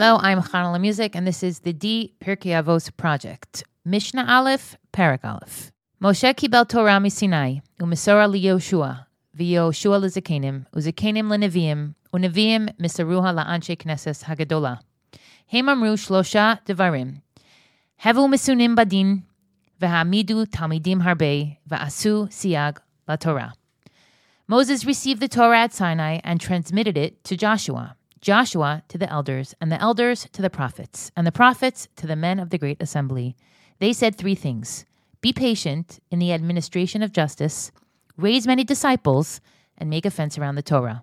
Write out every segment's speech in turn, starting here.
Hello, I'm Chanala Music, and this is the Dee Pirkei Avos project. Mishnah Aleph, Perek Aleph. Moshe kibel Torah misinai, u'misora liyoshua, v'yoshua lezakenim, uzakenim leneviim, u'neviim misaruha la'anshe knesses hagadola. Hem amru shlosha devarim. Hevu misunim badin, v'hamidu talmidim harbe, v'asu siag la Torah. Moses received the Torah at Sinai and transmitted it to Joshua. Joshua to the elders, and the elders to the prophets, and the prophets to the men of the great assembly. They said three things Be patient in the administration of justice, raise many disciples, and make a fence around the Torah.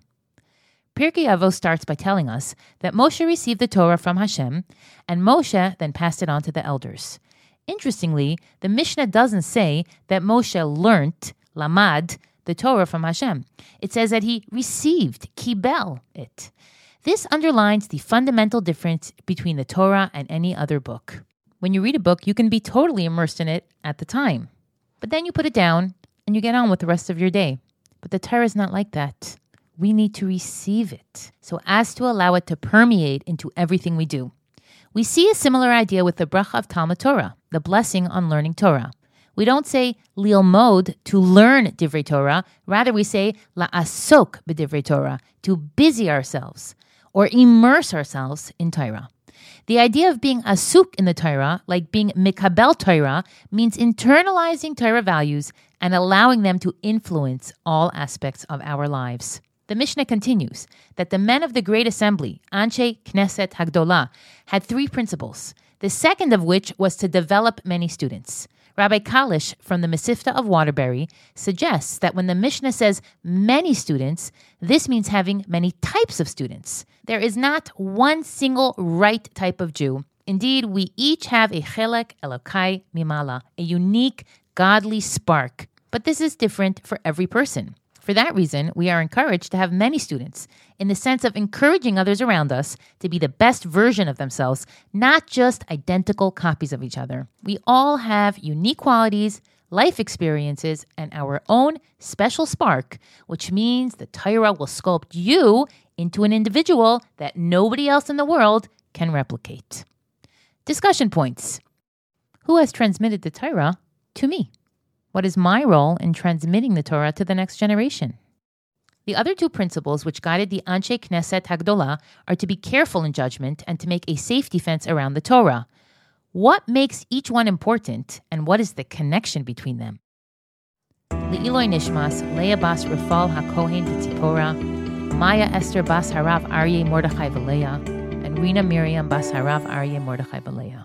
Pirkei Avos starts by telling us that Moshe received the Torah from Hashem, and Moshe then passed it on to the elders. Interestingly, the Mishnah doesn't say that Moshe learnt, lamad, the Torah from Hashem. It says that he received, kibel, it. This underlines the fundamental difference between the Torah and any other book. When you read a book, you can be totally immersed in it at the time, but then you put it down and you get on with the rest of your day. But the Torah is not like that. We need to receive it so as to allow it to permeate into everything we do. We see a similar idea with the bracha of Talmud Torah, the blessing on learning Torah. We don't say lilmod to learn divrei Torah. Rather, we say la'asok b'divrei Torah to busy ourselves or immerse ourselves in Torah. The idea of being asuk in the Torah, like being mikabel Torah, means internalizing Torah values and allowing them to influence all aspects of our lives. The Mishnah continues that the men of the Great Assembly, Anshe Knesset Hagdolah, had three principles, the second of which was to develop many students. Rabbi Kalish from the Mesivta of Waterbury suggests that when the Mishnah says many students, this means having many types of students. There is not one single right type of Jew. Indeed, we each have a chelek elokai mimala, a unique godly spark. But this is different for every person. For that reason, we are encouraged to have many students in the sense of encouraging others around us to be the best version of themselves, not just identical copies of each other. We all have unique qualities, life experiences, and our own special spark, which means the Torah will sculpt you into an individual that nobody else in the world can replicate. Discussion points Who has transmitted the Torah to me? What is my role in transmitting the Torah to the next generation? The other two principles which guided the Anshe Knesset Hagdolah are to be careful in judgment and to make a safety fence around the Torah. What makes each one important, and what is the connection between them? Le'iloi Nishmas, Leah Bas Rafal HaKohen Tzipora, Maya Esther Bas Harav Aryeh Mordechai Valeah, and Rina Miriam Bas Harav Aryeh Mordechai Valeah.